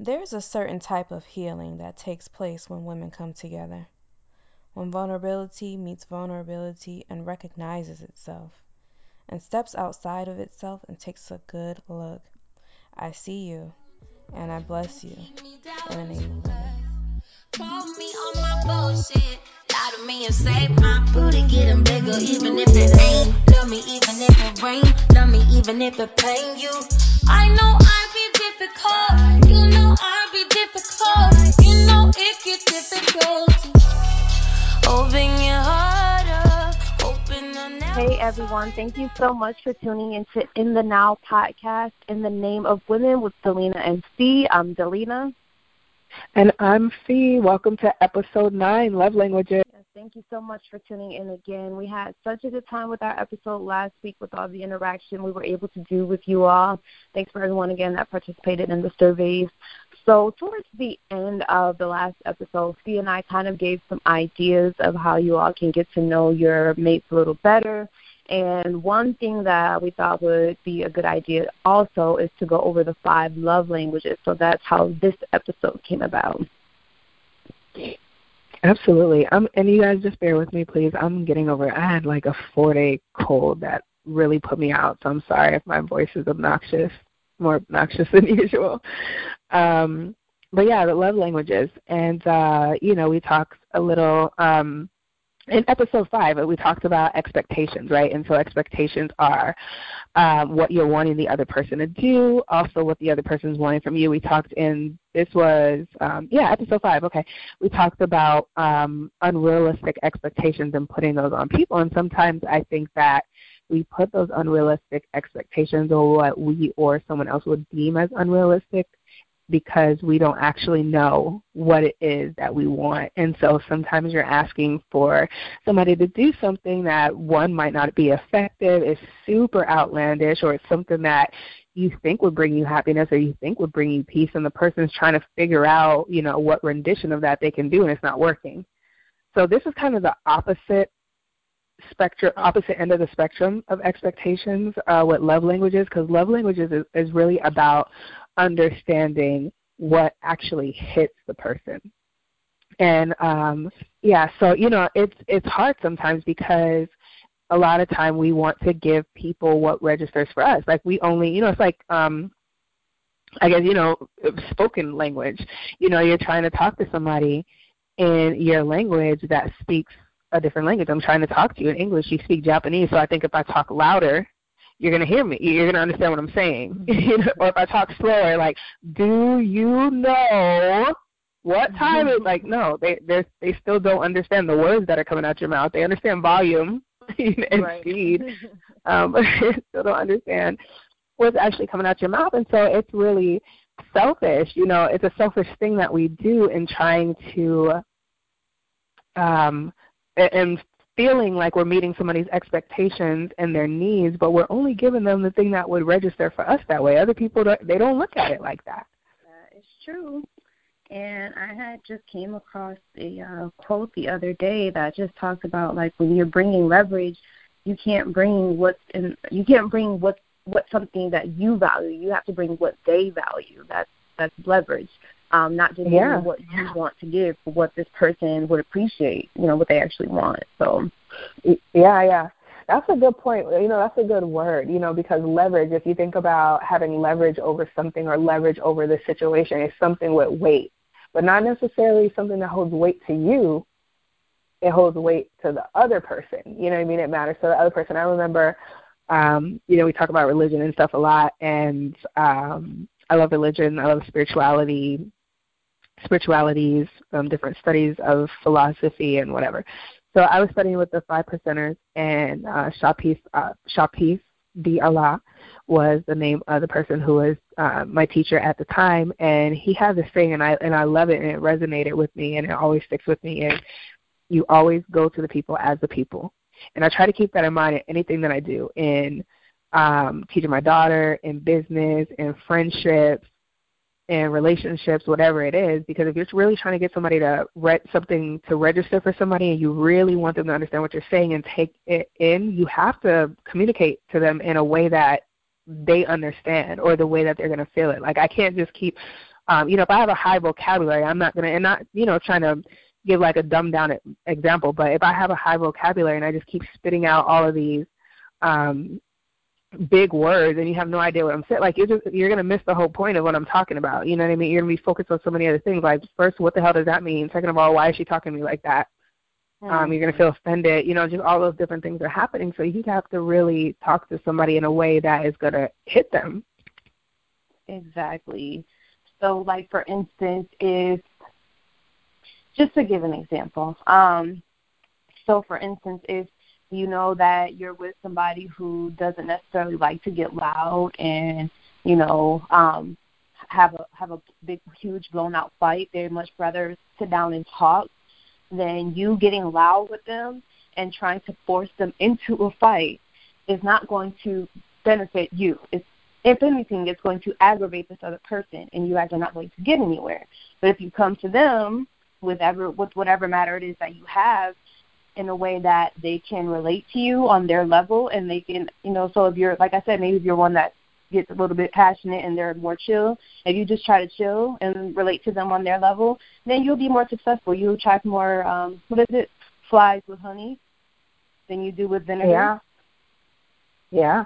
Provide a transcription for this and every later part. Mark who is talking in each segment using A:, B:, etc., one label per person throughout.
A: There's a certain type of healing that takes place when women come together. When vulnerability meets vulnerability and recognizes itself, and steps outside of itself and takes a good look. I see you, and I bless you in the name of. Call me on my bullshit. Lie to me and my booty getting bigger, even if it ain't. Love me even if it rain. Love me even if it pain you. I know I be difficult. You know I be difficult. You know it get difficult. Open your heart up. Open the
B: Hey everyone, thank you so much for tuning into In the Now podcast in the name of women with Delina and Fee. I'm Delina.
C: And I'm Fee. Welcome to episode nine, Love Languages.
B: Yes, thank you so much for tuning in again. We had such a good time with our episode last week with all the interaction we were able to do with you all. Thanks for everyone again that participated in the surveys. So, towards the end of the last episode, Fee and I kind of gave some ideas of how you all can get to know your mates a little better. And one thing that we thought would be a good idea also is to go over the five love languages. So that's how this episode came about.
C: Absolutely. Um, and you guys just bear with me, please. I'm getting over. I had like a four day cold that really put me out. So I'm sorry if my voice is obnoxious, more obnoxious than usual. Um, but yeah, the love languages, and uh, you know, we talked a little. Um, in episode five, we talked about expectations, right? And so expectations are um, what you're wanting the other person to do, also what the other person's wanting from you. We talked in this was um, yeah episode five. Okay, we talked about um, unrealistic expectations and putting those on people, and sometimes I think that we put those unrealistic expectations or what we or someone else would deem as unrealistic because we don't actually know what it is that we want. And so sometimes you're asking for somebody to do something that one might not be effective, is super outlandish, or it's something that you think would bring you happiness or you think would bring you peace and the person's trying to figure out, you know, what rendition of that they can do and it's not working. So this is kind of the opposite spectrum opposite end of the spectrum of expectations uh, what love languages because love languages is, is really about understanding what actually hits the person. And um, yeah, so you know, it's it's hard sometimes because a lot of time we want to give people what registers for us. Like we only, you know, it's like um I guess you know, spoken language. You know, you're trying to talk to somebody in your language that speaks a different language. I'm trying to talk to you in English. You speak Japanese, so I think if I talk louder, you're going to hear me. You're going to understand what I'm saying. Mm-hmm. or if I talk slower, like, do you know what time is? Like, no, they they they still don't understand the words that are coming out your mouth. They understand volume and
B: right.
C: speed, um, but they still don't understand what's actually coming out your mouth. And so it's really selfish. You know, it's a selfish thing that we do in trying to um and feeling like we're meeting somebody's expectations and their needs, but we're only giving them the thing that would register for us that way. Other people, don't, they don't look at it like that.
B: That is true. And I had just came across a uh, quote the other day that just talks about like when you're bringing leverage, you can't bring what's in, you can't bring what what something that you value. You have to bring what they value. That's that's leverage um, not just
C: yeah.
B: giving what you want to give, but what this person would appreciate, you know, what they actually want. So,
C: yeah, yeah. That's a good point. You know, that's a good word, you know, because leverage, if you think about having leverage over something or leverage over the situation, is something with weight, but not necessarily something that holds weight to you. It holds weight to the other person. You know what I mean? It matters to the other person. I remember, um, you know, we talk about religion and stuff a lot, and um, I love religion. I love spirituality, spiritualities, um, different studies of philosophy and whatever. So I was studying with the five percenters, and uh, Shapis, uh, Shapis D. Allah was the name of the person who was uh, my teacher at the time, and he had this thing, and I and I love it, and it resonated with me, and it always sticks with me. Is you always go to the people as the people, and I try to keep that in mind in anything that I do in um, teaching my daughter, in business, in friendships, in relationships, whatever it is, because if you're really trying to get somebody to read something to register for somebody and you really want them to understand what you're saying and take it in, you have to communicate to them in a way that they understand or the way that they're going to feel it. Like I can't just keep Um, you know, if I have a high vocabulary, I'm not gonna and not you know trying to give like a dumbed down example, but if I have a high vocabulary and I just keep spitting out all of these um, big words and you have no idea what I'm saying, like you're just you're gonna miss the whole point of what I'm talking about. You know what I mean? You're gonna be focused on so many other things. Like first, what the hell does that mean? Second of all, why is she talking to me like that? Mm-hmm. Um, you're gonna feel offended. You know, just all those different things are happening. So you have to really talk to somebody in a way that is gonna hit them.
B: Exactly. So, like for instance, if just to give an example, um, so for instance, if you know that you're with somebody who doesn't necessarily like to get loud and you know um, have a have a big huge blown out fight, they'd much rather sit down and talk than you getting loud with them and trying to force them into a fight is not going to benefit you. It's if anything, it's going to aggravate this other person, and you guys are not going to get anywhere. But if you come to them with ever with whatever matter it is that you have, in a way that they can relate to you on their level, and they can, you know, so if you're like I said, maybe if you're one that gets a little bit passionate and they're more chill, if you just try to chill and relate to them on their level, then you'll be more successful. You'll attract more um what is it, flies with honey than you do with vinegar.
C: Yeah. Yeah.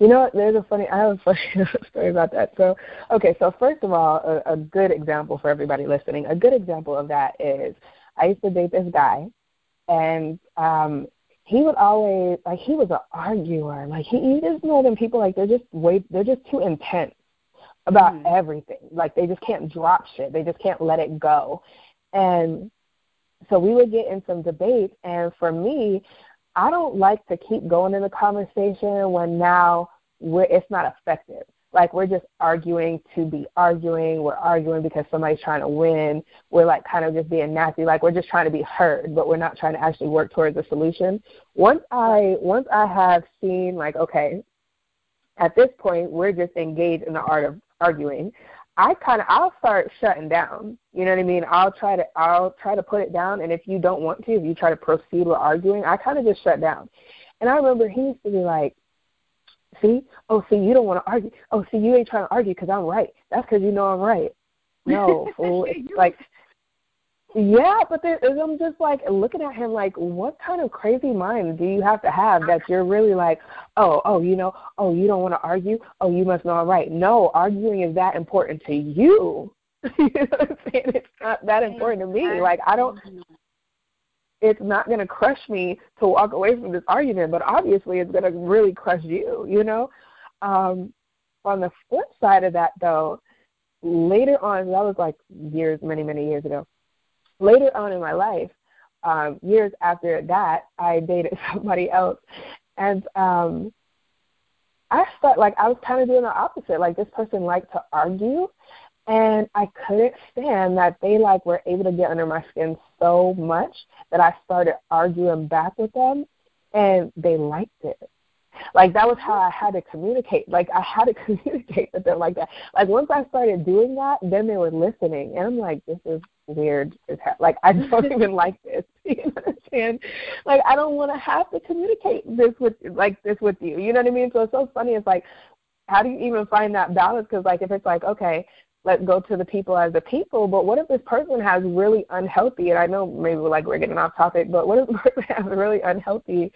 C: You know what? There's a funny, I have a funny story about that. So, okay, so first of all, a, a good example for everybody listening, a good example of that is I used to date this guy, and um he would always, like, he was an arguer. Like, he, he just know them people, like, they're just way, they're just too intense about mm. everything. Like, they just can't drop shit. They just can't let it go. And so we would get in some debates, and for me, I don't like to keep going in the conversation when now we're, it's not effective. Like we're just arguing to be arguing. We're arguing because somebody's trying to win. We're like kind of just being nasty. Like we're just trying to be heard, but we're not trying to actually work towards a solution. Once I once I have seen like okay, at this point we're just engaged in the art of arguing. I kind of I'll start shutting down. You know what I mean? I'll try to I'll try to put it down, and if you don't want to, if you try to proceed with arguing, I kind of just shut down. And I remember he used to be like, "See, oh, see, you don't want to argue. Oh, see, you ain't trying to argue because I'm right. That's because you know I'm right. No, fool. It's like yeah, but there, I'm just like looking at him like, what kind of crazy mind do you have to have that you're really like, oh, oh, you know, oh, you don't want to argue, oh, you must know I'm right. No, arguing is that important to you. you know what I'm saying? It's not that important to me. Like I don't. It's not going to crush me to walk away from this argument, but obviously it's going to really crush you. You know. Um, on the flip side of that, though, later on, that was like years, many, many years ago later on in my life, um, years after that, I dated somebody else, and um, I felt like I was kind of doing the opposite. Like this person liked to argue, and I couldn't stand that they like were able to get under my skin so much that I started arguing back with them, and they liked it. Like that was how I had to communicate. Like I had to communicate with them like that. Like once I started doing that, then they were listening, and I'm like, this is weird. Like I don't even like this. You understand? Like I don't want to have to communicate this with like this with you. You know what I mean? So it's so funny. It's like, how do you even find that balance? Because like if it's like okay, let's go to the people as the people. But what if this person has really unhealthy? And I know maybe like we're getting off topic, but what if the person has a really unhealthy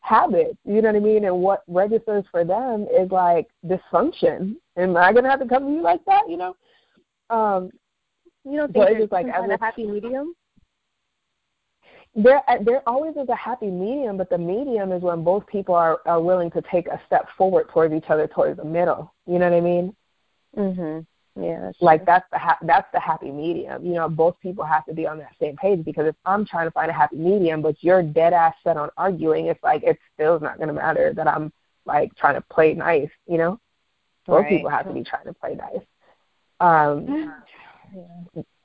C: habits? You know what I mean? And what registers for them is like dysfunction. Am I gonna have to come to you like that? You know? Um,
B: you don't think there's like kind of happy medium?
C: There, there always is a happy medium, but the medium is when both people are, are willing to take a step forward towards each other, towards the middle. You know what I mean?
B: Mhm. Yeah. That's
C: like
B: true.
C: that's the ha- that's the happy medium. You know, both people have to be on that same page because if I'm trying to find a happy medium, but you're dead ass set on arguing, it's like it still not going to matter that I'm like trying to play nice. You know, both right. people have to be trying to play nice. Um,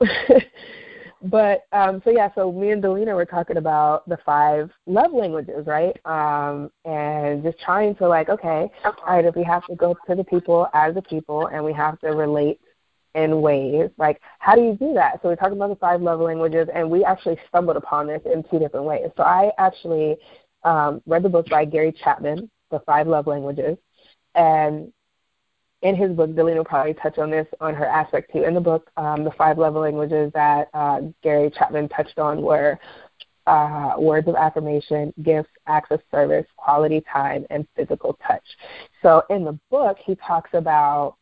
C: but um, so yeah, so me and Delina were talking about the five love languages, right? Um, and just trying to like, okay, all right, if we have to go to the people as a people and we have to relate in ways, like how do you do that? So we're talking about the five love languages, and we actually stumbled upon this in two different ways. So I actually um, read the book by Gary Chapman, The Five Love Languages, and in his book, Delina will probably touch on this on her aspect too. In the book, um, the five love languages that uh, Gary Chapman touched on were uh, words of affirmation, gifts, acts of service, quality time, and physical touch. So in the book, he talks about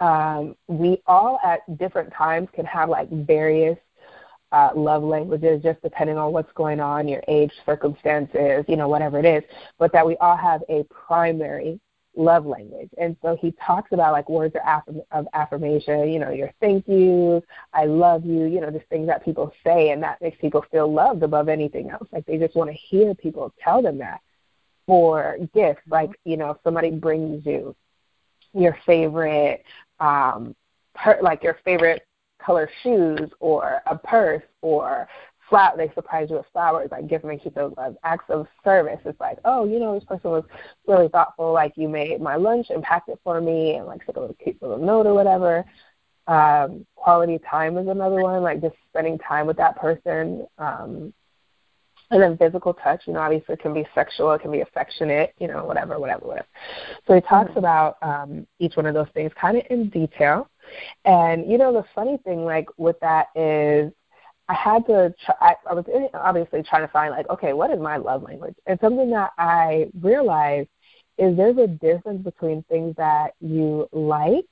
C: um, we all at different times can have like various uh, love languages just depending on what's going on, your age, circumstances, you know, whatever it is, but that we all have a primary love language. And so he talks about like words of, affirm- of affirmation, you know, your thank yous, I love you, you know, just things that people say and that makes people feel loved above anything else. Like they just want to hear people tell them that. For gifts, like, you know, if somebody brings you your favorite um per- like your favorite color shoes or a purse or flat they surprise you with flowers, like gift makes you feel loved. Acts of service, it's like, oh, you know, this person was really thoughtful, like you made my lunch and packed it for me and like took a little cute little note or whatever. Um, quality time is another one, like just spending time with that person. Um, and then physical touch, you know, obviously it can be sexual, it can be affectionate, you know, whatever, whatever, whatever. So he talks mm-hmm. about um, each one of those things kind of in detail. And, you know, the funny thing, like, with that is I had to. Try, I, I was obviously trying to find like, okay, what is my love language? And something that I realized is there's a difference between things that you like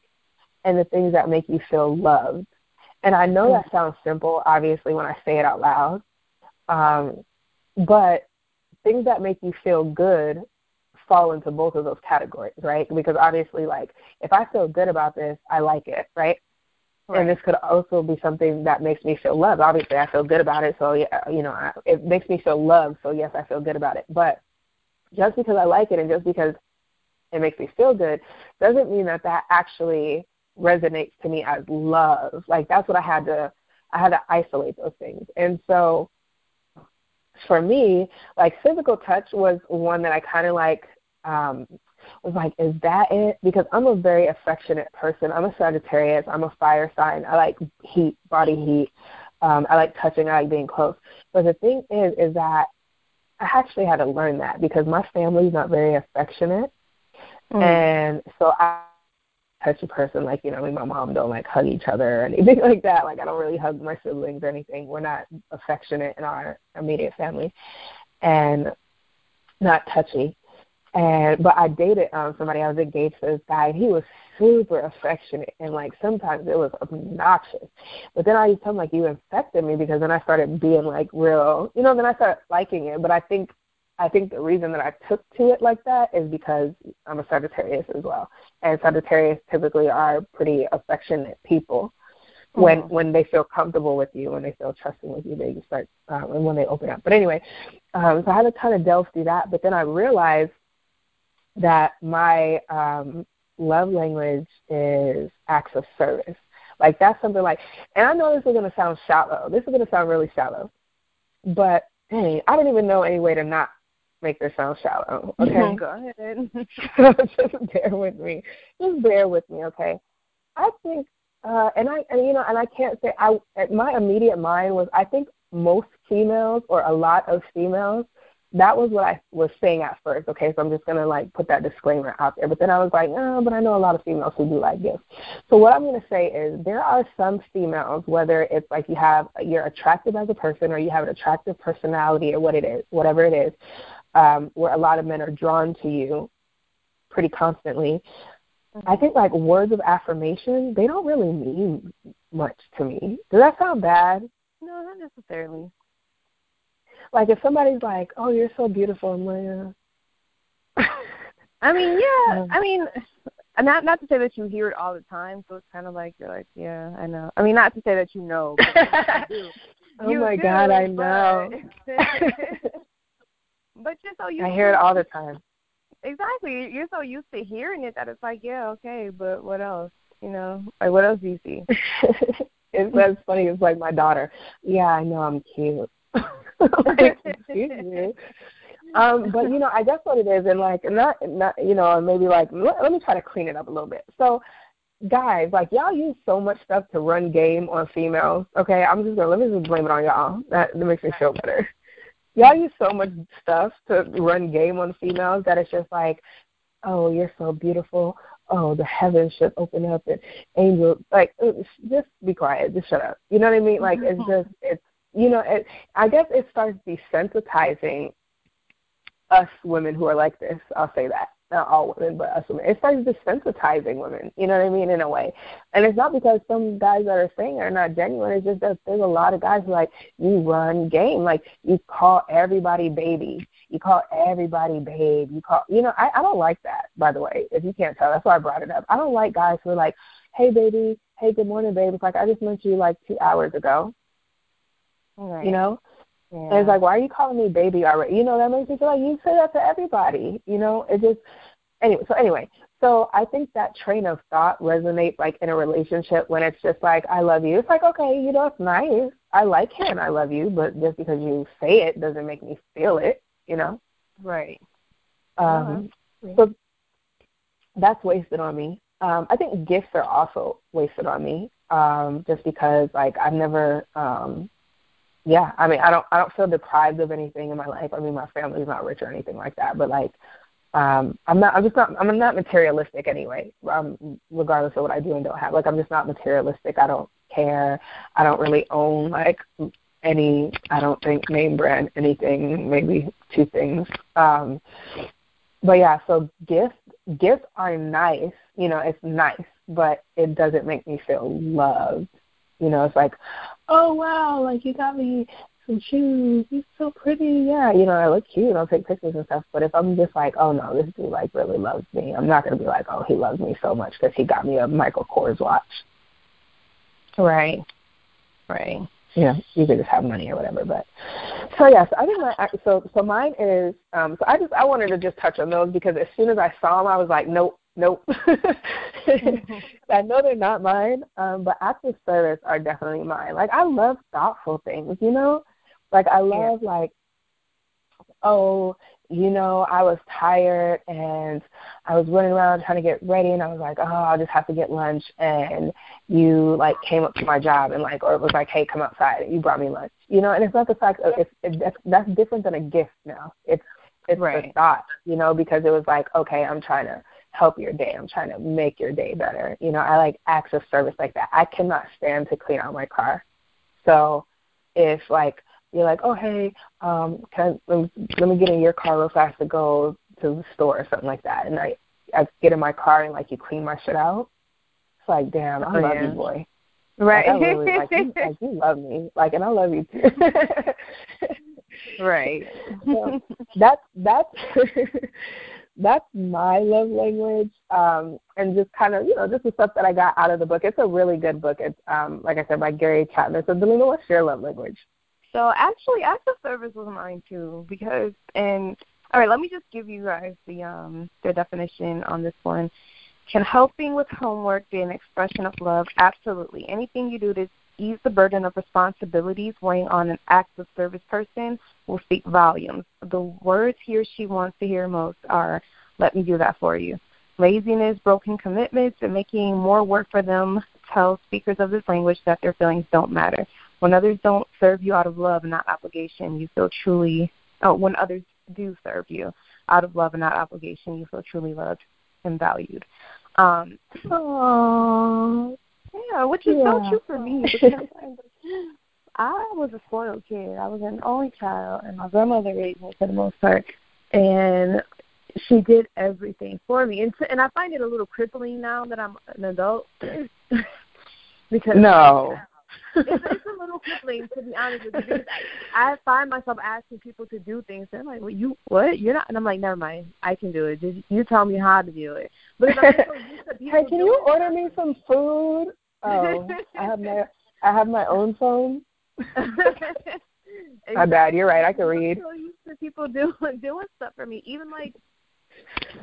C: and the things that make you feel loved. And I know that sounds simple, obviously, when I say it out loud. Um, but things that make you feel good fall into both of those categories, right? Because obviously, like, if I feel good about this, I like it, right? Right. And this could also be something that makes me feel loved. Obviously, I feel good about it, so yeah, you know, I, it makes me feel loved. So yes, I feel good about it. But just because I like it and just because it makes me feel good doesn't mean that that actually resonates to me as love. Like that's what I had to I had to isolate those things. And so for me, like physical touch was one that I kind of like um was like, is that it? Because I'm a very affectionate person. I'm a Sagittarius. I'm a fire sign. I like heat, body heat. Um, I like touching. I like being close. But the thing is, is that I actually had to learn that because my family's not very affectionate, mm. and so I touch a person like you know, me and my mom don't like hug each other or anything like that. Like I don't really hug my siblings or anything. We're not affectionate in our immediate family, and not touchy. And but I dated um somebody I was engaged to this guy and he was super affectionate and like sometimes it was obnoxious. But then I used to tell him like you infected me because then I started being like real you know, then I started liking it. But I think I think the reason that I took to it like that is because I'm a Sagittarius as well. And Sagittarius typically are pretty affectionate people. When mm. when they feel comfortable with you, when they feel trusting with you, they start um, and when they open up. But anyway, um, so I had to kind of delve through that. But then I realized that my um, love language is acts of service. Like that's something like, and I know this is going to sound shallow. This is going to sound really shallow, but dang, I don't even know any way to not make this sound shallow. Okay,
B: go ahead.
C: just bear with me. Just bear with me, okay? I think, uh, and I, and you know, and I can't say I. My immediate mind was I think most females or a lot of females that was what I was saying at first. Okay, so I'm just gonna like put that disclaimer out there. But then I was like, oh, but I know a lot of females who do like gifts. So what I'm gonna say is there are some females, whether it's like you have you're attractive as a person or you have an attractive personality or what it is, whatever it is, um, where a lot of men are drawn to you pretty constantly. I think like words of affirmation, they don't really mean much to me. Does that sound bad?
B: No, not necessarily.
C: Like if somebody's like, "Oh, you're so beautiful," I'm like,
B: uh. I mean, yeah. Um, I mean, not not to say that you hear it all the time, so it's kind of like you're like, yeah, I know. I mean, not to say that you know. But you
C: oh you my do, God, I know.
B: but you're so you.
C: I hear it all the time.
B: Exactly. You're so used to hearing it that it's like, yeah, okay, but what else? You know, like what else do you see?
C: it's that's funny. It's like my daughter. Yeah, I know I'm cute. like, excuse me. Um, but you know, I guess what it is, and like, not, not, you know, maybe like, let, let me try to clean it up a little bit. So, guys, like, y'all use so much stuff to run game on females. Okay, I'm just gonna let me just blame it on y'all. That, that makes me feel better. Y'all use so much stuff to run game on females that it's just like, oh, you're so beautiful. oh, the heavens should open up and angels like just be quiet, just shut up. You know what I mean? Like it's just it's you know, it, I guess it starts desensitizing us women who are like this. I'll say that not all women, but us women. It starts desensitizing women, you know what I mean, in a way. And it's not because some guys that are saying are not genuine. It's just that there's a lot of guys who like you run game, like you call everybody baby, you call everybody babe, you call, you know. I I don't like that, by the way. If you can't tell, that's why I brought it up. I don't like guys who are like, hey baby, hey good morning babe. It's like I just met you like two hours ago. Right. You know, yeah. And it's like, why are you calling me baby already? You know, that makes me feel like you say that to everybody. You know, it just anyway. So anyway, so I think that train of thought resonates like in a relationship when it's just like, I love you. It's like, okay, you know, it's nice. I like him. I love you, but just because you say it doesn't make me feel it. You know.
B: Right.
C: Um. Uh-huh. So that's wasted on me. Um, I think gifts are also wasted on me. Um, just because like I've never um yeah, I mean, I don't I don't feel deprived of anything in my life. I mean, my family's not rich or anything like that, but like um I'm not I'm just not I'm not materialistic anyway. Um regardless of what I do and don't have. Like I'm just not materialistic. I don't care. I don't really own like any I don't think name brand anything, maybe two things. Um but yeah, so gifts gifts are nice, you know, it's nice, but it doesn't make me feel loved. You know, it's like, oh wow, like you got me some shoes. You're so pretty. Yeah, you know, I look cute. I'll take pictures and stuff. But if I'm just like, oh no, this dude like really loves me, I'm not gonna be like, oh, he loves me so much because he got me a Michael Kors watch.
B: Right. Right.
C: You know, you could just have money or whatever. But so yes, I think my so so mine is um so I just I wanted to just touch on those because as soon as I saw them, I was like, nope, nope. I know they're not mine, um, but acts of service are definitely mine. Like I love thoughtful things, you know? Like I love yeah. like oh, you know, I was tired and I was running around trying to get ready and I was like, Oh, I'll just have to get lunch and you like came up to my job and like or it was like, Hey, come outside and you brought me lunch. You know, and it's not the fact of it's it, that's that's different than a gift now. It's it's right. the thought, you know, because it was like, okay, I'm trying to help your day. I'm trying to make your day better. You know, I like acts of service like that. I cannot stand to clean out my car. So if like you're like, oh hey, um, can I, let, me, let me get in your car real fast to go to the store or something like that, and I I get in my car and like you clean my shit out. It's like, damn, I oh, love yeah. you, boy.
B: Right.
C: Like, I really, like, you, like you love me, like, and I love you too.
B: right.
C: so that's that's that's my love language um and just kind of you know just the stuff that i got out of the book. It's a really good book. It's um like i said by gary chapman. So delina what's your love language?
B: So actually acts of service was mine too because and all right let me just give you guys the um the definition on this one. Can helping with homework be an expression of love? Absolutely. Anything you do to ease the burden of responsibilities weighing on an acts of service person will speak volumes. The words he or she wants to hear most are, let me do that for you. Laziness, broken commitments, and making more work for them tell speakers of this language that their feelings don't matter. When others don't serve you out of love and not obligation, you feel truly, oh, when others do serve you out of love and not obligation, you feel truly loved and valued. Um,
C: Aww.
B: Yeah, which is yeah. so true for me because I was a spoiled kid. I was an only child, and my grandmother raised me for the most part, and she did everything for me. And and I find it a little crippling now that I'm an adult because
C: no.
B: It's, it's a little crippling to be honest with you. Because I, I find myself asking people to do things. They're like, "Well, you what? You're not?" And I'm like, "Never mind. I can do it. Just you tell me how to do it." But if I'm so used to
C: hey, can you order me some food? Oh, I have my I have my own phone. my bad. You're right. I can read.
B: So used to people doing doing stuff for me. Even like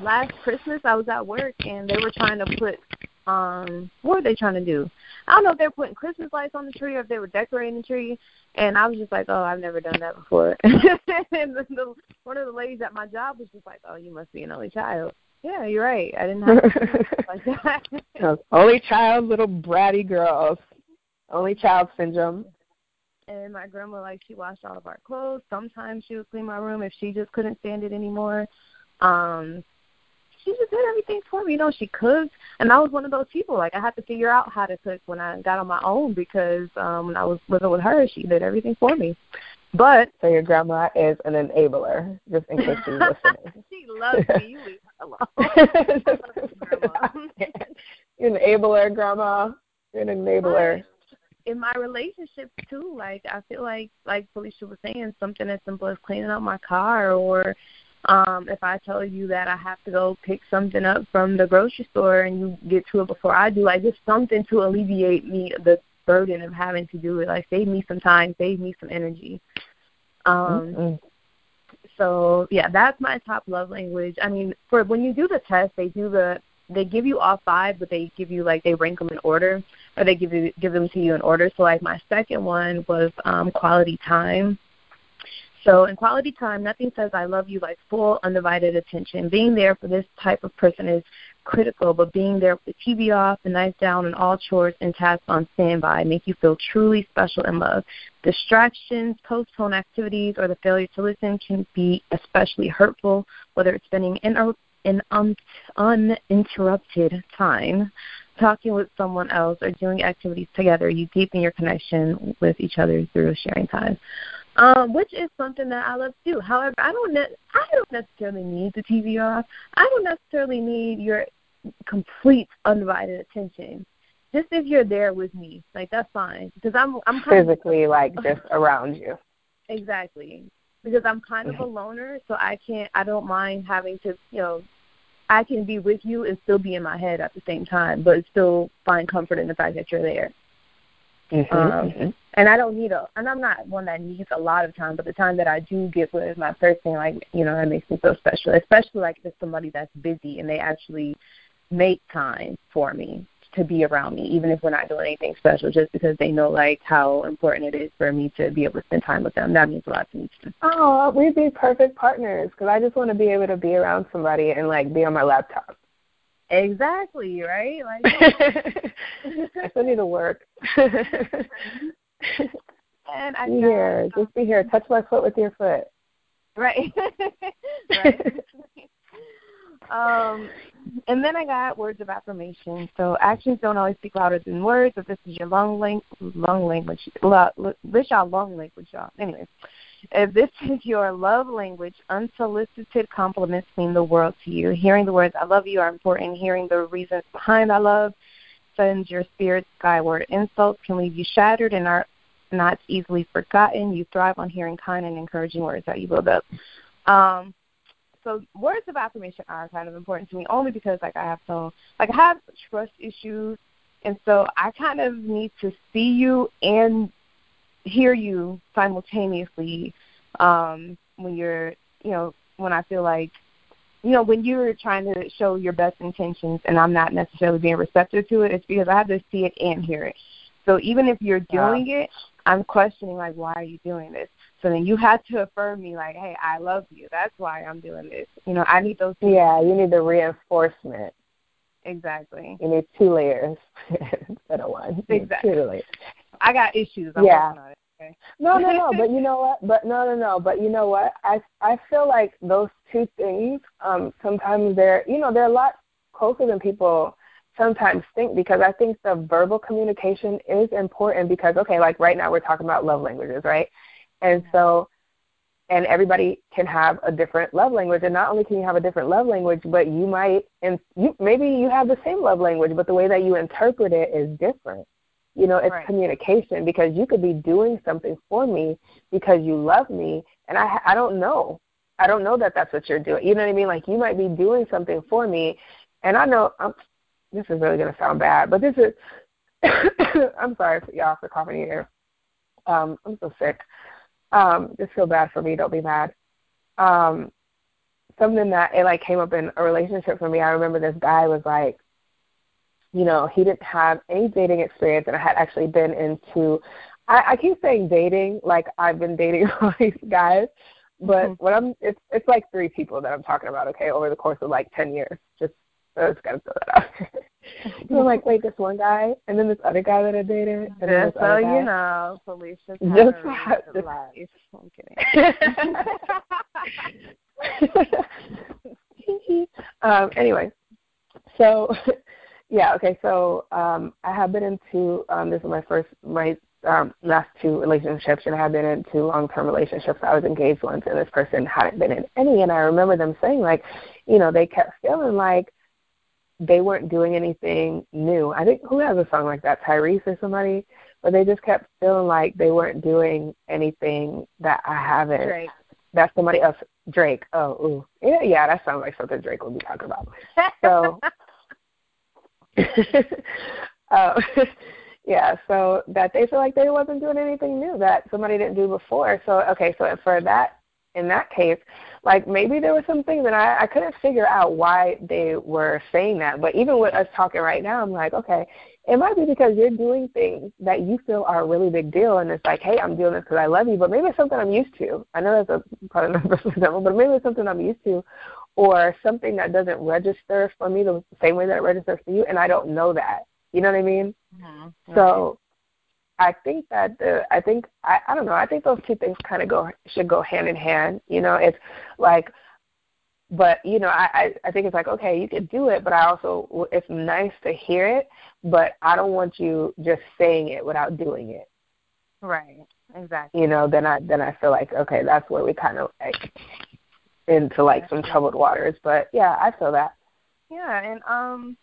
B: last Christmas, I was at work and they were trying to put um what were they trying to do? I don't know if they were putting Christmas lights on the tree or if they were decorating the tree. And I was just like, oh, I've never done that before. and the, the, one of the ladies at my job was just like, oh, you must be an only child. Yeah, you're right. I didn't have like that.
C: only child, little bratty girls. Only child syndrome.
B: And my grandma, like, she washed all of our clothes. Sometimes she would clean my room if she just couldn't stand it anymore. Um, she just did everything for me. You know, she cooked, and I was one of those people. Like I had to figure out how to cook when I got on my own because um when I was living with her, she did everything for me. But
C: so your grandma is an enabler, just in case she's listening.
B: she loves me. You leave her alone.
C: You're an enabler, grandma. You're an enabler.
B: In my relationship too, like I feel like like Felicia was saying, something as simple as cleaning up my car or um if I tell you that I have to go pick something up from the grocery store and you get to it before I do, like just something to alleviate me the burden of having to do it. Like save me some time, save me some energy. Um mm-hmm. so yeah, that's my top love language. I mean, for when you do the test, they do the they give you all five, but they give you like they rank them in order, or they give you give them to you in order. So like my second one was um quality time. So in quality time, nothing says I love you like full undivided attention. Being there for this type of person is critical, but being there with the TV off, the knife down, and all chores and tasks on standby make you feel truly special and loved. Distractions, postponed activities, or the failure to listen can be especially hurtful, whether it's spending in an un- uninterrupted time talking with someone else or doing activities together. You deepen your connection with each other through sharing time um, which is something that I love to do. However, I don't ne- I don't necessarily need the TV off. I don't necessarily need your complete undivided attention. Just if you're there with me, like that's fine because I'm I'm
C: kind physically of, like just around you.
B: Exactly, because I'm kind of a mm-hmm. loner, so I can't. I don't mind having to, you know, I can be with you and still be in my head at the same time, but still find comfort in the fact that you're there.
C: Mm-hmm, um, mm-hmm.
B: And I don't need a, and I'm not one that needs a lot of time, but the time that I do get with my person, like you know, it makes me feel special. Especially like if somebody that's busy and they actually make time for me to be around me, even if we're not doing anything special, just because they know like how important it is for me to be able to spend time with them. That means a lot to me. Too.
C: Oh, we'd be perfect partners because I just want to be able to be around somebody and like be on my laptop.
B: Exactly, right? Like
C: I still need to work. and
B: I
C: here. Just be here. Touch my foot with your foot.
B: Right. right. um and then I got words of affirmation. So actions don't always speak louder than words. If this is your long length, long language, this y'all long language, y'all. Anyways, if this is your love language, unsolicited compliments mean the world to you. Hearing the words "I love you" are important. Hearing the reasons behind "I love" sends your spirit skyward. Insults can leave you shattered and are not easily forgotten. You thrive on hearing kind and encouraging words that you build up. Um, so words of affirmation are kind of important to me only because like I have so like I have trust issues and so I kind of need to see you and hear you simultaneously um when you're you know when I feel like you know when you're trying to show your best intentions and I'm not necessarily being receptive to it it's because I have to see it and hear it. So even if you're doing yeah. it, I'm questioning like why are you doing this? So then you have to affirm me like, hey, I love you. That's why I'm doing this. You know, I need those.
C: Two yeah, you need the reinforcement.
B: Exactly.
C: You need two layers instead of one.
B: Exactly.
C: Two layers.
B: I got issues. I'm
C: yeah.
B: Okay.
C: no, no, no. But you know what? But no, no, no. But you know what? I I feel like those two things. Um, sometimes they're you know they're a lot closer than people sometimes think because I think the verbal communication is important because okay, like right now we're talking about love languages, right? And so, and everybody can have a different love language. And not only can you have a different love language, but you might, and you maybe you have the same love language, but the way that you interpret it is different. You know, it's right. communication because you could be doing something for me because you love me, and I I don't know. I don't know that that's what you're doing. You know what I mean? Like you might be doing something for me, and I know I'm, this is really gonna sound bad, but this is. I'm sorry for y'all for coughing here. Um, I'm so sick. Um, just feel bad for me. Don't be mad. Um, something that it like came up in a relationship for me. I remember this guy was like, you know, he didn't have any dating experience, and I had actually been into. I, I keep saying dating, like I've been dating all these guys, but mm-hmm. when I'm, it's it's like three people that I'm talking about. Okay, over the course of like ten years, just I just gotta throw that out. so I'm like, wait, this one guy, and then this other guy that I dated, and then
B: this
C: other
B: so
C: guy.
B: you know, Felicia's
C: just
B: had life. I'm kidding.
C: um, anyway, so yeah, okay. So um, I have been into um, this is my first my um, last two relationships, and I have been in two long-term relationships. I was engaged once, and this person hadn't been in any. And I remember them saying, like, you know, they kept feeling like they weren't doing anything new. I think who has a song like that, Tyrese or somebody, but they just kept feeling like they weren't doing anything that I haven't.
B: Drake.
C: That's somebody else. Drake. Oh, ooh. yeah, yeah. That sounds like something Drake would be talking about. So. Uh, yeah, so that they feel like they wasn't doing anything new that somebody didn't do before. So okay, so for that in that case, like maybe there was something that I, I couldn't figure out why they were saying that. But even with us talking right now, I'm like, okay, it might be because you're doing things that you feel are a really big deal, and it's like, hey, I'm doing this because I love you, but maybe it's something I'm used to. I know that's a part of the example, but maybe it's something I'm used to, or something that doesn't register for me the same way that it registers for you, and I don't know that. You know what I mean?
B: Mm-hmm.
C: So I think that the I think I I don't know. I think those two things kind of go should go hand in hand. You know, it's like, but you know, I I, I think it's like okay, you could do it, but I also it's nice to hear it, but I don't want you just saying it without doing it.
B: Right. Exactly.
C: You know, then I then I feel like okay, that's where we kind of like into like some troubled waters. But yeah, I feel that.
B: Yeah, and um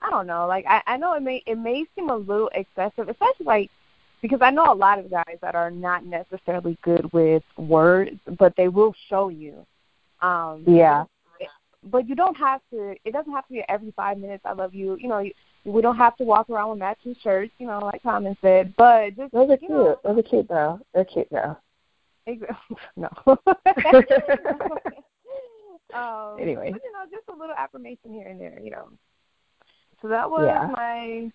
B: I don't know. Like I, I know it may it may seem a little excessive, especially like because I know a lot of guys that are not necessarily good with words, but they will show you. Um
C: Yeah.
B: But you don't have to. It doesn't have to be every five minutes. I love you. You know, we don't have to walk around with matching shirts. You know, like Common said. But just
C: those are
B: cute.
C: Know, those are cute though. They're cute though.
B: no. um,
C: anyway,
B: but, you know, just a little affirmation here and there. You know. So that was
C: yeah.
B: my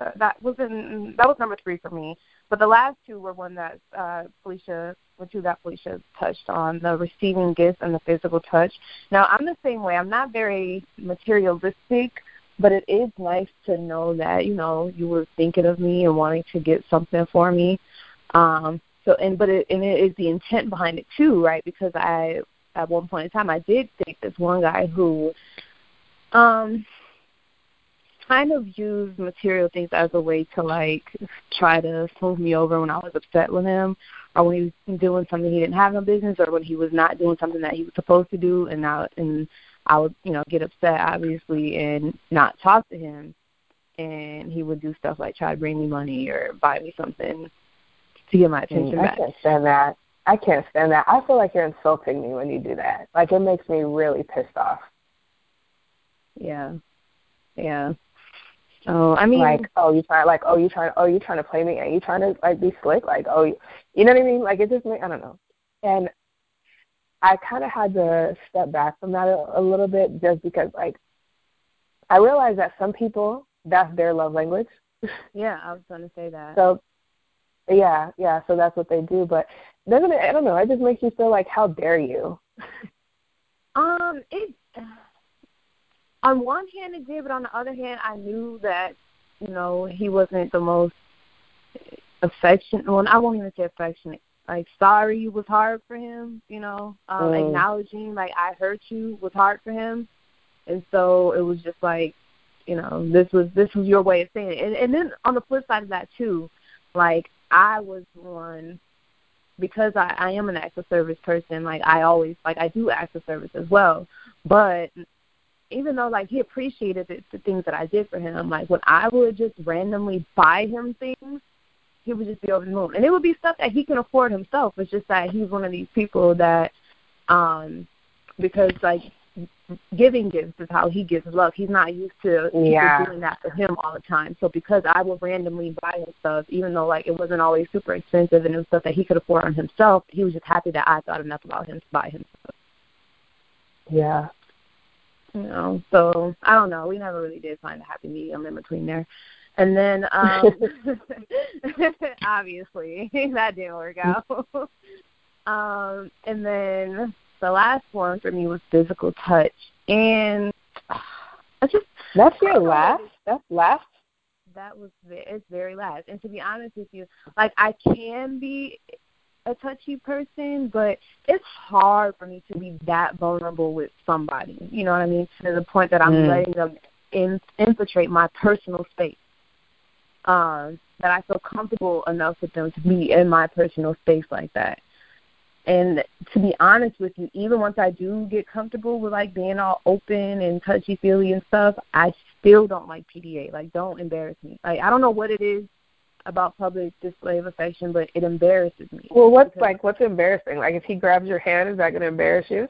B: uh, that was in that was number three for me. But the last two were one that uh, Felicia, were two that Felicia touched on the receiving gifts and the physical touch. Now I'm the same way. I'm not very materialistic, but it is nice to know that you know you were thinking of me and wanting to get something for me. Um, so and but it and it is the intent behind it too, right? Because I at one point in time I did date this one guy who um kind of used material things as a way to like try to smooth me over when I was upset with him or when he was doing something he didn't have no business or when he was not doing something that he was supposed to do and I and I would, you know, get upset obviously and not talk to him and he would do stuff like try to bring me money or buy me something to get my attention
C: mm,
B: back.
C: I can't stand that. I can't stand that. I feel like you're insulting me when you do that. Like it makes me really pissed off.
B: Yeah. Yeah. Oh, I mean,
C: like, oh, you trying, like, oh, you trying, oh, you trying to play me, and you trying to like be slick, like, oh, you, you know what I mean? Like, it just, makes I don't know. And I kind of had to step back from that a, a little bit, just because, like, I realized that some people that's their love language.
B: Yeah, I was going to say that.
C: So, yeah, yeah, so that's what they do. But doesn't it? I don't know. It just makes you feel like, how dare you?
B: um, it on one hand it did, but on the other hand, I knew that you know he wasn't the most affectionate. Well, I won't even say affectionate. Like sorry was hard for him. You know, um,
C: Mm.
B: acknowledging like I hurt you was hard for him, and so it was just like you know this was this was your way of saying it. And, and then on the flip side of that too, like I was one because I, I am an acts of service person, like I always like I do acts of service as well. But even though like he appreciated the, the things that I did for him, like when I would just randomly buy him things, he would just be over the moon. And it would be stuff that he can afford himself. It's just that he's one of these people that um because like giving gifts is how he gives love. He's not used to people
C: Yeah.
B: doing that for him all the time. So because I would randomly buy him stuff, even though like it wasn't always super expensive and it was stuff that he could afford on himself, he was just happy that I thought enough about him to buy him stuff.
C: Yeah.
B: You know, so I don't know. We never really did find a happy medium in between there. And then um obviously that didn't work out. um and then the last one for me was physical touch. And I just
C: That's your last. That's last.
B: that was it's very last. And to be honest with you, like I can be a touchy person, but it's hard for me to be that vulnerable with somebody. You know what I mean? To the point that I'm mm. letting them in, infiltrate my personal space. Um, that I feel comfortable enough with them to be in my personal space like that. And to be honest with you, even once I do get comfortable with like being all open and touchy feely and stuff, I still don't like PDA. Like, don't embarrass me. Like, I don't know what it is about public display of affection, but it embarrasses me.
C: Well, what's like what's embarrassing? Like, if he grabs your hand, is that going to embarrass you?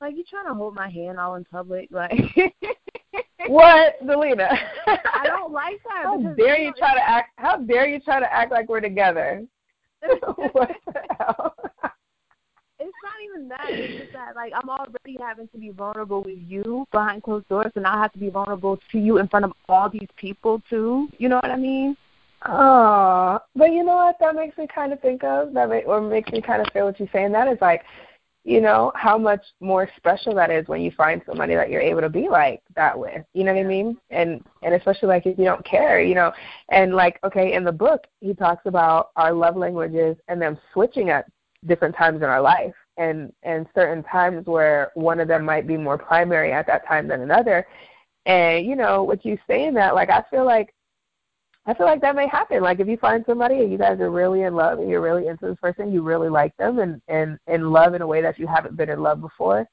B: Like, you trying to hold my hand all in public, like.
C: what, Delina?
B: I don't like that.
C: How dare you try to act? How dare you try to act like we're together? what the hell?
B: Even that. It's just that like I'm already having to be vulnerable with you behind closed doors, and I have to be vulnerable to you in front of all these people too. You know what I mean?
C: Oh, but you know what? That makes me kind of think of that, make, or makes me kind of feel what you're saying. That is like, you know, how much more special that is when you find somebody that you're able to be like that with. You know what I mean? And and especially like if you don't care, you know. And like, okay, in the book, he talks about our love languages and them switching at different times in our life and and certain times where one of them might be more primary at that time than another. And you know with you saying that like i feel like i feel like that may happen. Like if you find somebody and you guys are really in love and you're really into this person you really like them and and in love in a way that you haven't been in love before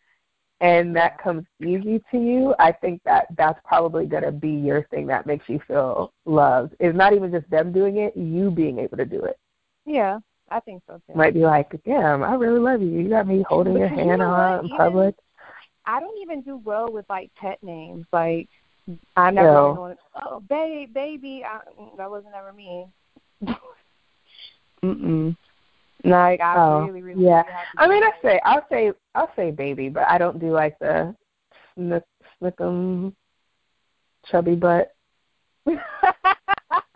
C: and that comes easy to you i think that that's probably going to be your thing that makes you feel loved. It's not even just them doing it you being able to do it.
B: Yeah I think so too.
C: Might be like, damn, I really love you. You got me holding but your hand you know on in public.
B: I don't even do well with like pet names. Like I never no. Wanted, oh babe, baby. I, mm, that wasn't ever me.
C: Mm-mm.
B: Like I oh, really, really.
C: Yeah, I mean, I say, I'll say, I'll say baby, but I don't do like the snick, snickum, chubby butt.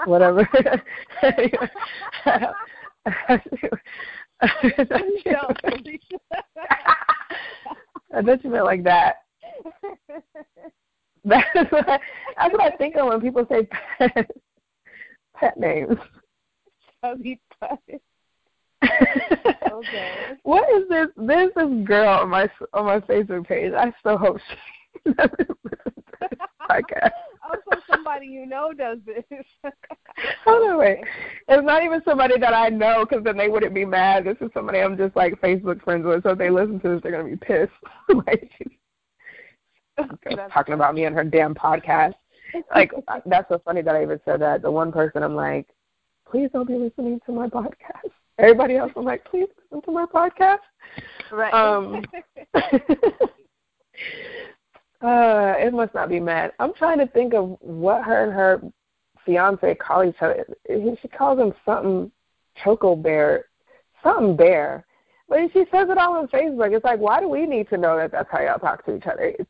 C: Whatever. I thought you meant like that. That's what, I, that's what I think of when people say pet, pet names.
B: Chubby butt. okay.
C: What is this? There's this girl on my on my Facebook page. I so hope she never listens to this podcast
B: somebody you know does this.
C: Hold on, wait. It's not even somebody that I know because then they wouldn't be mad. This is somebody I'm just like Facebook friends with. So if they listen to this, they're gonna be pissed. like talking about me on her damn podcast. Like that's so funny that I even said that. The one person I'm like, please don't be listening to my podcast. Everybody else I'm like, please listen to my podcast.
B: Right.
C: Um Uh, it must not be mad. I'm trying to think of what her and her fiance call each other. She calls him something Choco Bear, something Bear. But she says it all on Facebook. It's like, why do we need to know that that's how y'all talk to each other? It's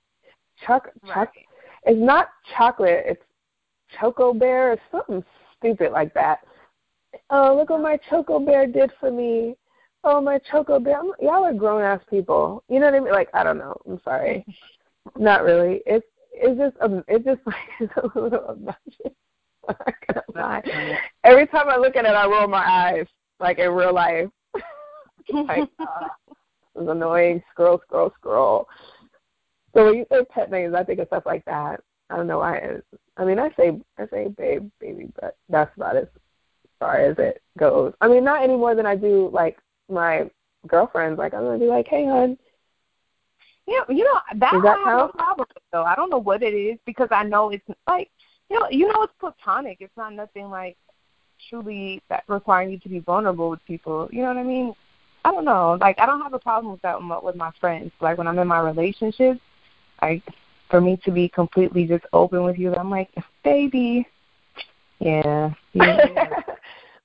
C: Chuck, right. Chuck. It's not chocolate. It's Choco Bear or something stupid like that. Oh, look what my Choco Bear did for me. Oh, my Choco Bear. I'm, y'all are grown ass people. You know what I mean? Like, I don't know. I'm sorry. Not really. It's it's just um it's just like it's a little obnoxious. Every time I look at it, I roll my eyes like in real life. like uh, it's annoying. Scroll, scroll, scroll. So when you say pet names, I think of stuff like that. I don't know why. I mean, I say I say babe, baby, but that's about as far as it goes. I mean, not any more than I do like my girlfriends. Like I'm gonna be like, hey, hon,
B: yeah, you know that, Does that I have no problem with, though. I don't know what it is because I know it's like you know you know it's platonic. It's not nothing like truly that requiring you to be vulnerable with people. You know what I mean? I don't know. Like I don't have a problem with that with my friends. Like when I'm in my relationships, like for me to be completely just open with you, I'm like, baby, yeah.
C: yeah.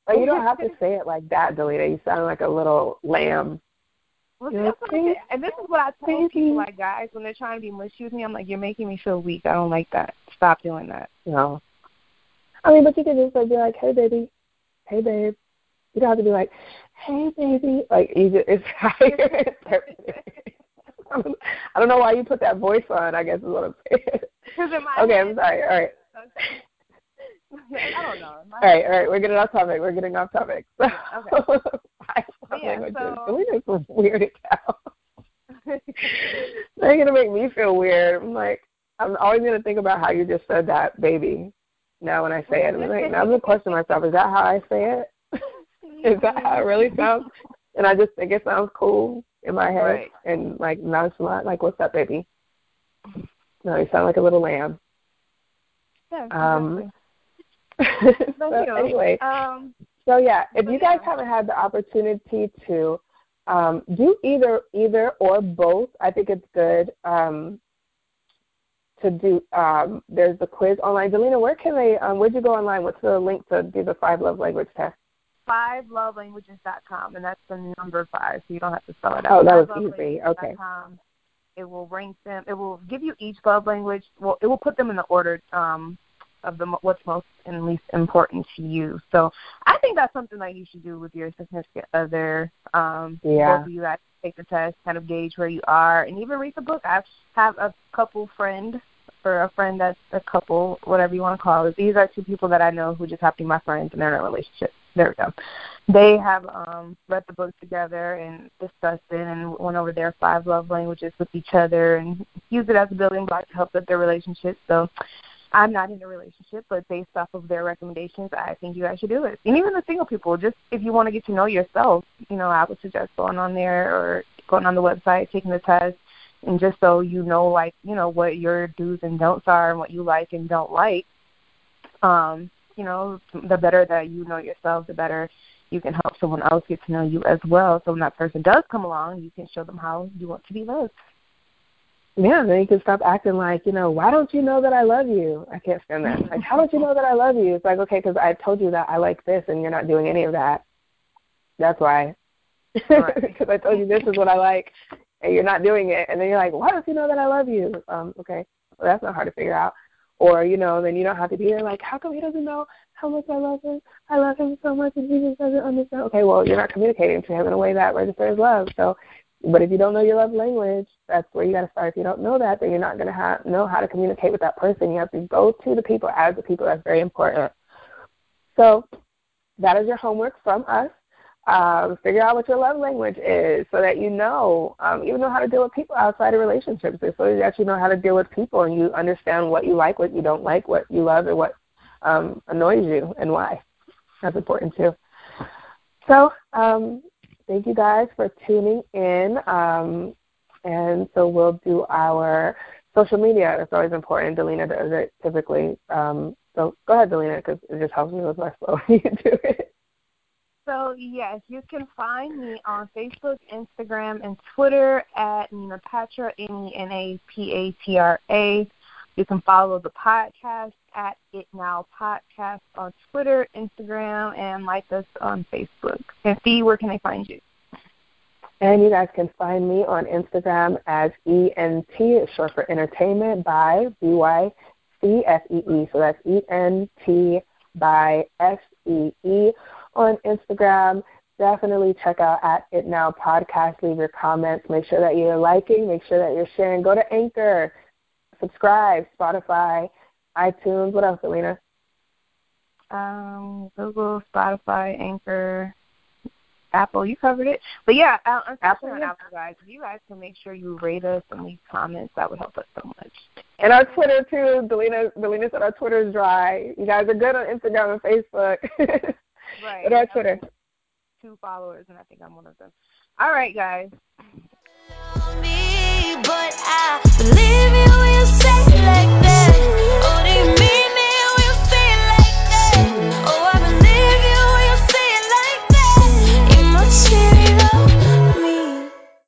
C: but you don't have to say it like that, Delita. You sound like a little lamb
B: well, and this is what I tell people, like guys, when they're trying to be mushy with me, I'm like, you're making me feel weak. I don't like that. Stop doing that.
C: No. I mean, but you can just like be like, hey, baby, hey, babe. You don't have to be like, hey, baby. Like, you just, it's. I don't know why you put that voice on. I guess is what I'm saying. okay, I'm sorry. All right.
B: I don't know.
C: All right, all right. We're getting off topic. We're getting off topic.
B: okay.
C: yeah, languages. So, Selena's weirded out. They're gonna make me feel weird. I'm like, I'm always gonna think about how you just said that, baby. Now when I say it, I'm like, now I'm gonna question myself. Is that how I say it? is that how it really sounds? And I just think it sounds cool in my head right. and like nonchalant. Like, what's up, baby? No, you sound like a little lamb.
B: Yeah. Um,
C: so anyway, um, so yeah, if you guys haven't had the opportunity to um, do either either or both, I think it's good um, to do. Um, there's the quiz online. Delina, where can they? Um, where'd you go online? What's the link to do the five love language test?
B: FiveLoveLanguages.com, and that's the number five, so you don't have to spell it
C: out. Oh, that was easy. Okay.
B: It will rank them. It will give you each love language. Well, it will put them in the order um, of the what's most and least important to you. So I think that's something that you should do with your significant other. Um,
C: yeah.
B: Both of you guys take the test, kind of gauge where you are, and even read the book. I have a couple friend or a friend that's a couple, whatever you want to call it. These are two people that I know who just happen to be my friends, and they're in a relationship. There we go. They have um, read the book together and discussed it and went over their five love languages with each other and used it as a building block to help with their relationship. So I'm not in a relationship, but based off of their recommendations, I think you guys should do it. And even the single people, just if you want to get to know yourself, you know, I would suggest going on there or going on the website, taking the test, and just so you know, like, you know, what your do's and don'ts are and what you like and don't like. Um, you know, the better that you know yourself, the better you can help someone else get to know you as well. So when that person does come along, you can show them how you want to be loved.
C: Yeah, then you can stop acting like, you know, why don't you know that I love you? I can't stand that. Like, how don't you know that I love you? It's like, okay, because I told you that I like this and you're not doing any of that. That's why. Because right. I told you this is what I like and you're not doing it. And then you're like, why don't you know that I love you? Um, okay, well, that's not hard to figure out. Or, you know, then you don't have to be there like, how come he doesn't know how much I love him? I love him so much and he just doesn't understand. Okay, well, you're not communicating to him in a way that registers love. So but if you don't know your love language, that's where you got to start. If you don't know that, then you're not going to know how to communicate with that person. You have to go to the people, as the people. That's very important. So that is your homework from us. Um, figure out what your love language is so that you know, um, even know how to deal with people outside of relationships, so that you know how to deal with people and you understand what you like, what you don't like, what you love, and what um, annoys you and why. That's important too. So um, thank you guys for tuning in. Um, and so we'll do our social media. It's always important. Delina does it typically. Um, so go ahead, Delina, because it just helps me with my flow when you do it.
B: So yes, you can find me on Facebook, Instagram, and Twitter at Nina Patra, N E N A P A T R A. You can follow the podcast at It Now Podcast on Twitter, Instagram, and like us on Facebook. And Fee, where can they find you?
C: And you guys can find me on Instagram as ENT, it's short for entertainment, by B-Y-C-S-E-E. So that's E-N-T by S-E-E on Instagram. Definitely check out at It Now Podcast. Leave your comments. Make sure that you're liking. Make sure that you're sharing. Go to Anchor subscribe, Spotify, iTunes. What else, Alina?
B: Um, Google, Spotify, Anchor, Apple. You covered it. But yeah, uh, Apple, on Apple, guys. If you guys can make sure you rate us and leave comments, that would help us so much.
C: And our Twitter too. Delina, Delina said our Twitter is dry. You guys are good on Instagram and Facebook.
B: right.
C: But our Twitter.
B: Two followers, and I think I'm one of them. All right, guys but